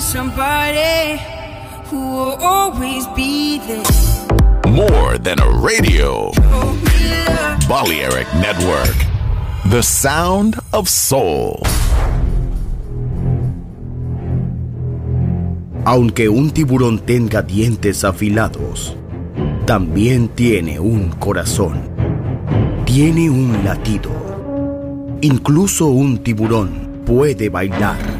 with somebody who will always be there. More than a radio. Love. Balearic Network. The sound of soul. Aunque un tiburón tenga dientes afilados, también tiene un corazón. Tiene un latido. Incluso un tiburón puede bailar.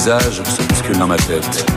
visage s'obscule dans ma tête.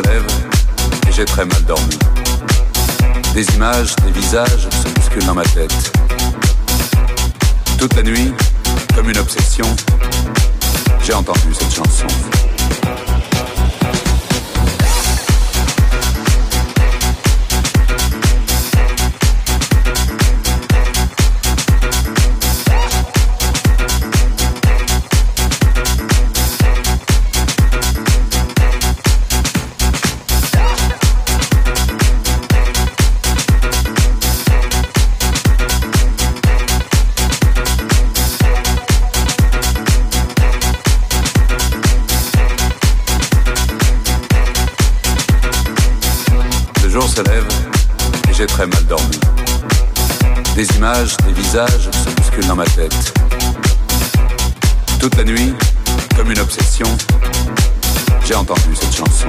Lève et j'ai très mal dormi. Des images, des visages se bousculent dans ma tête. Toute la nuit, comme une obsession, j'ai entendu cette chanson. J'ai très mal dormi. Des images, des visages se bousculent dans ma tête. Toute la nuit, comme une obsession, j'ai entendu cette chanson.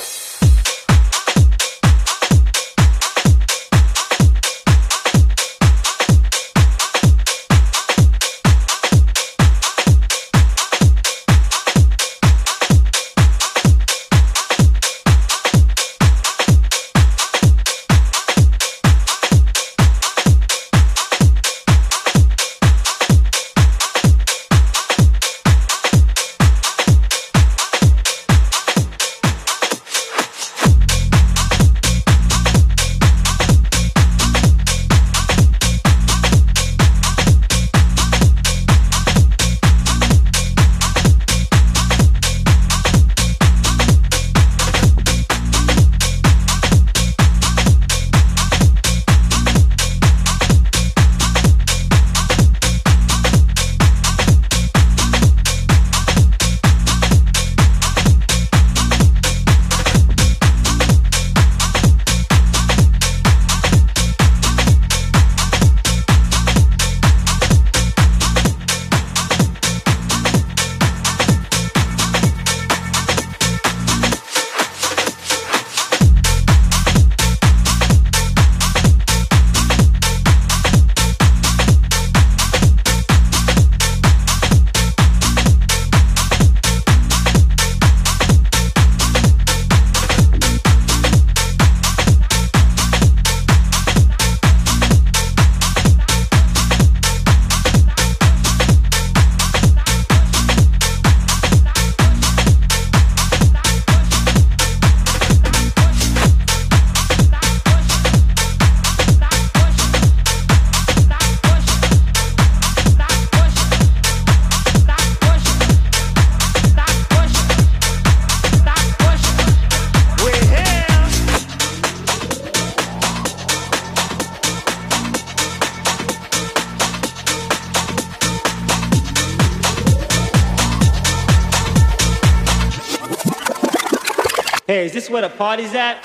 What is that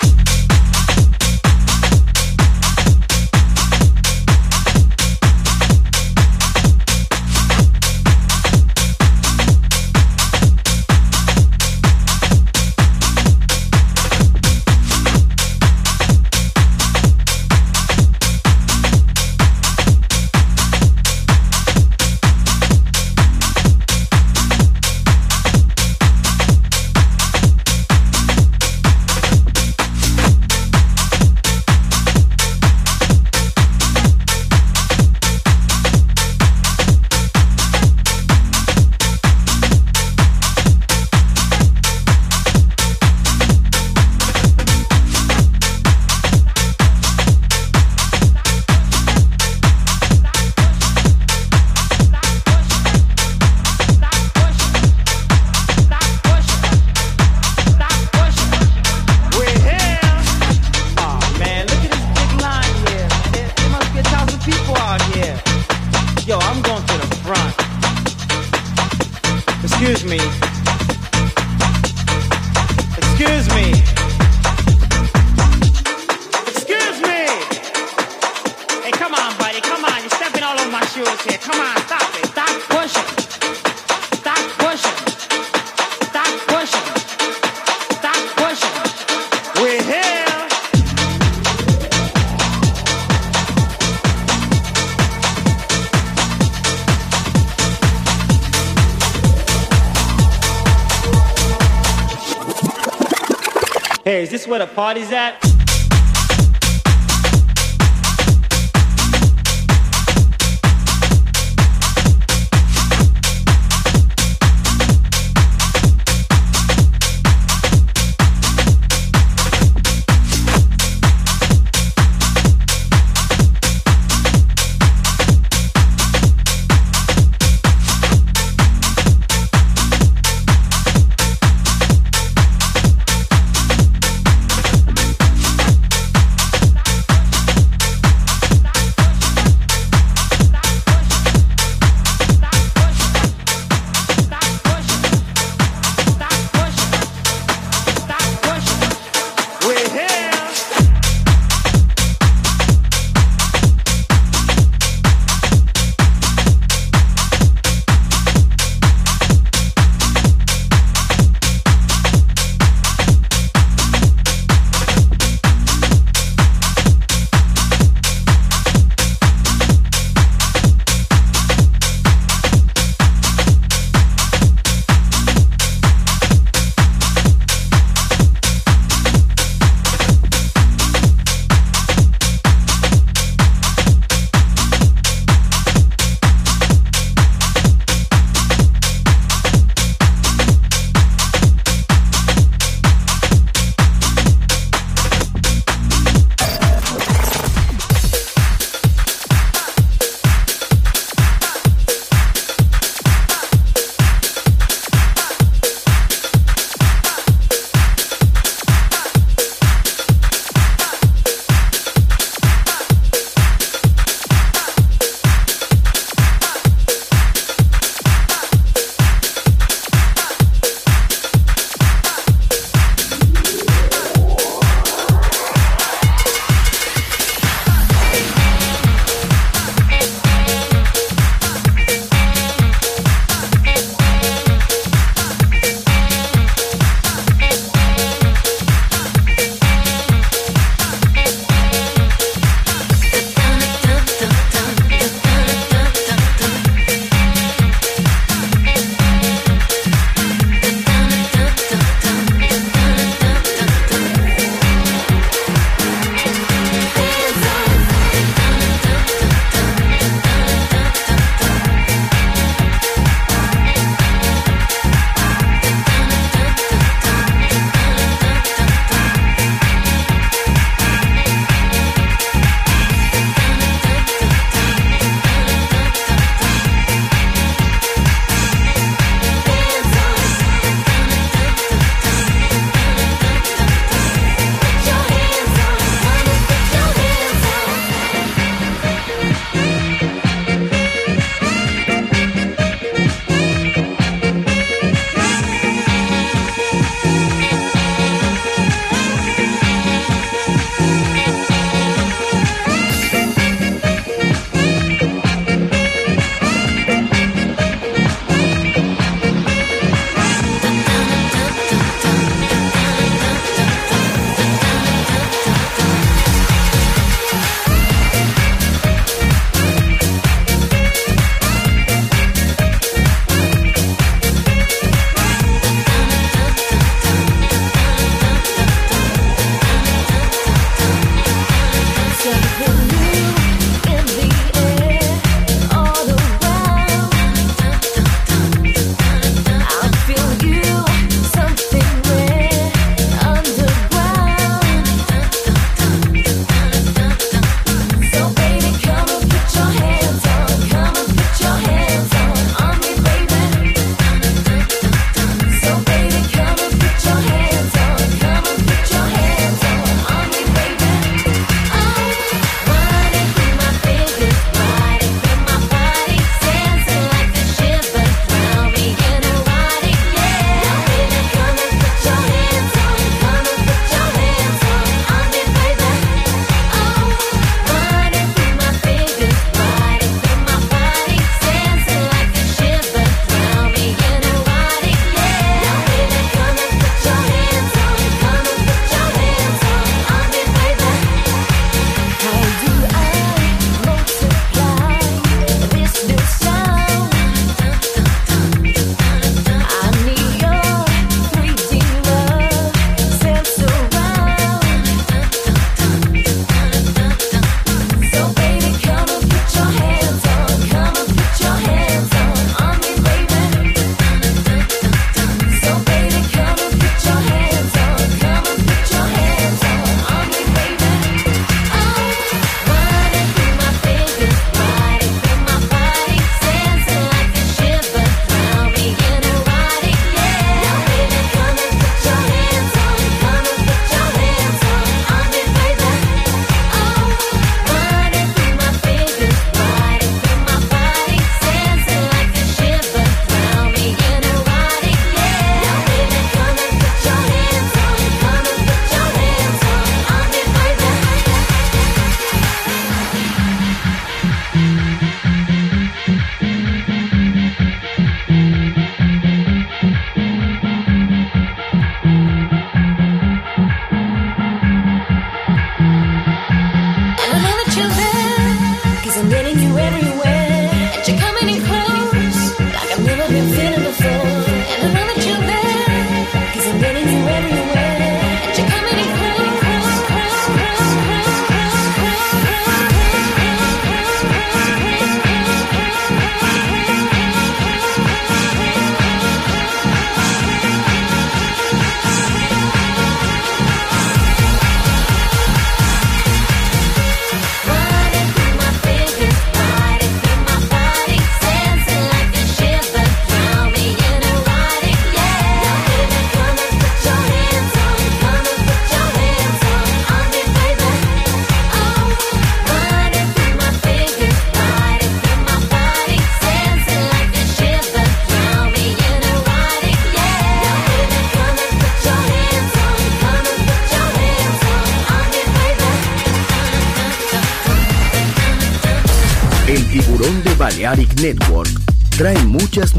What is that?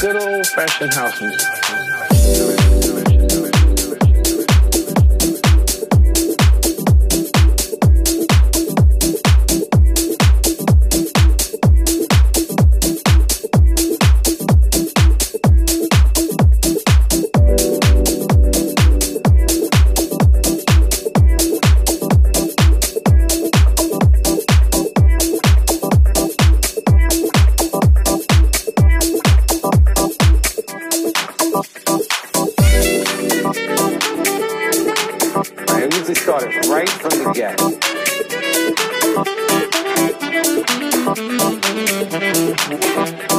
good old fashioned house music. right from the get. Thank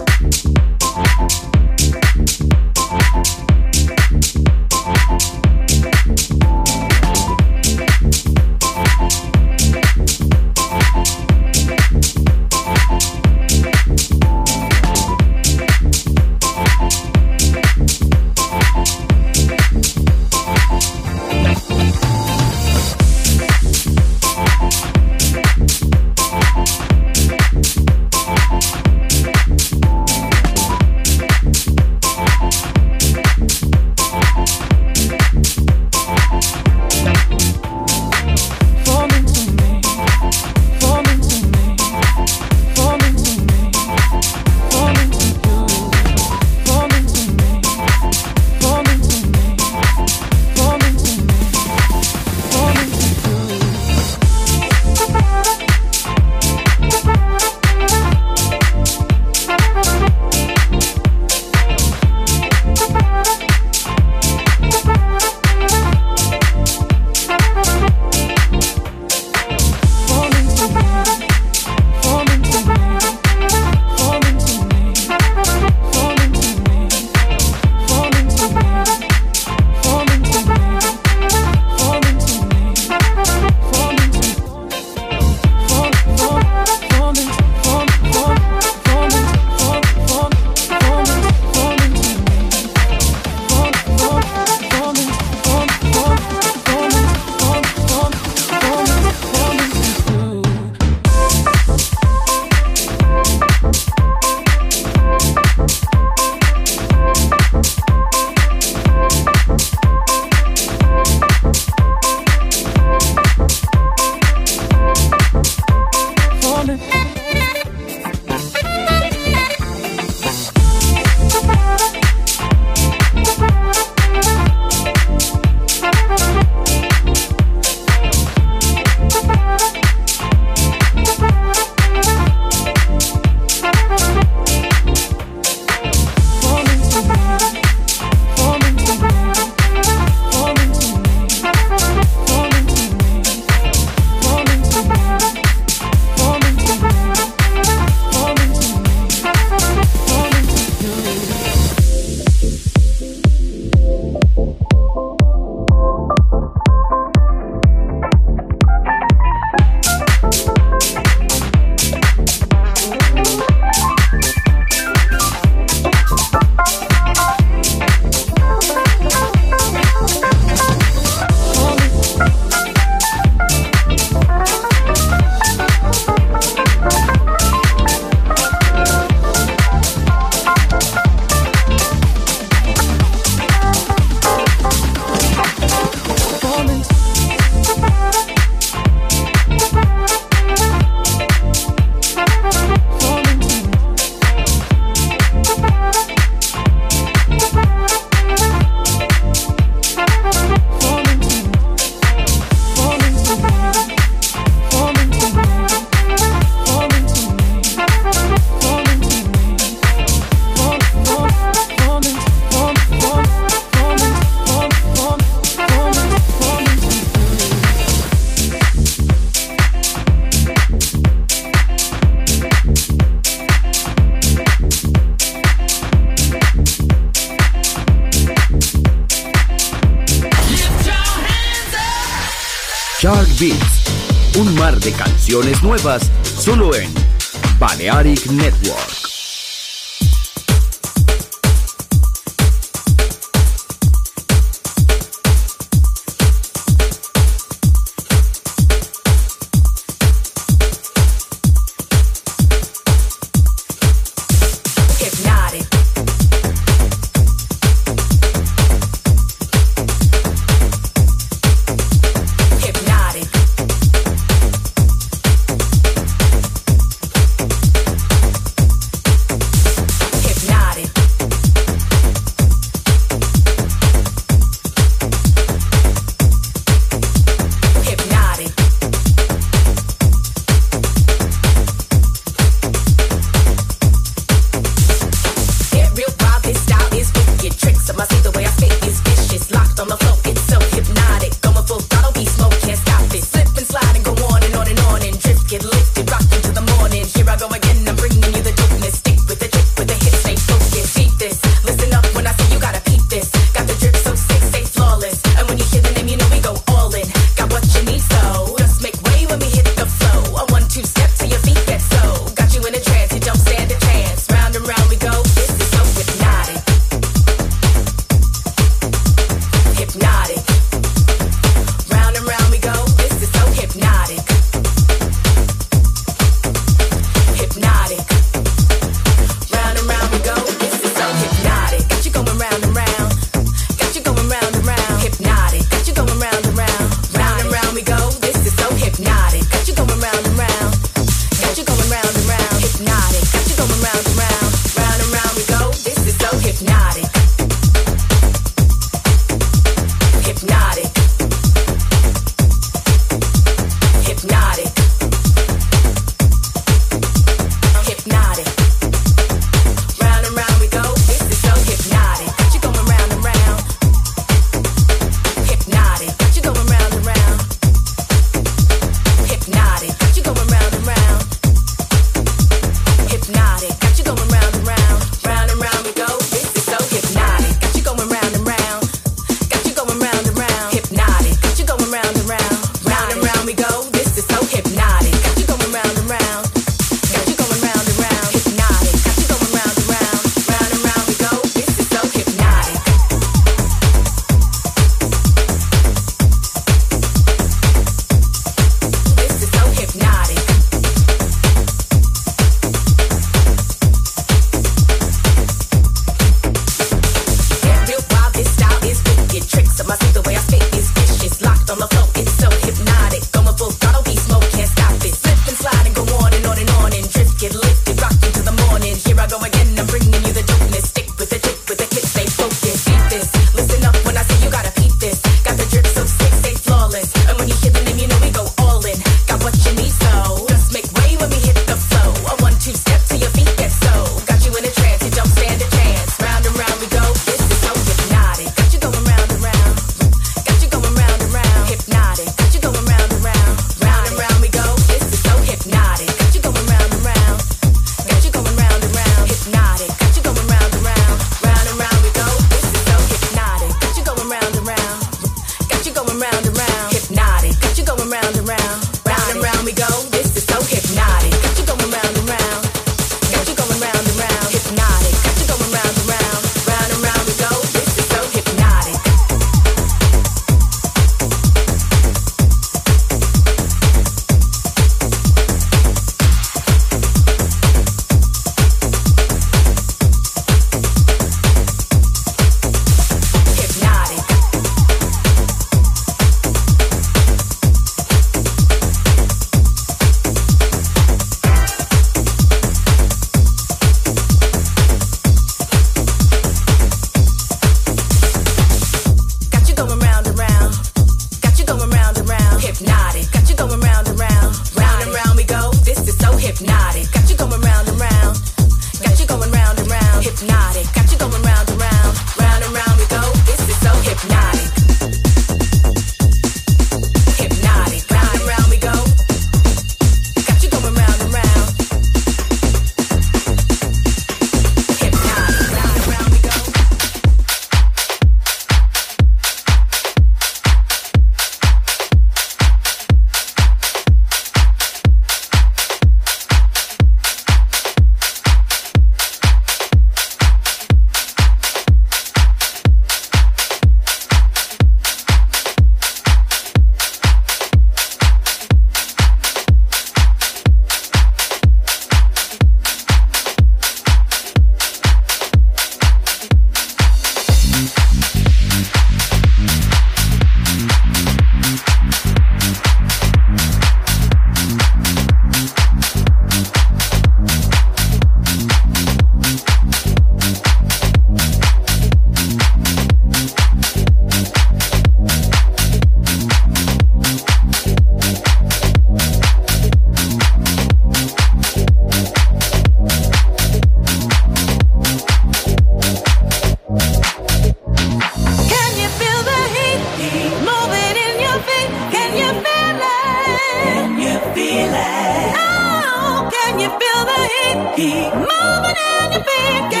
be moving in the bed.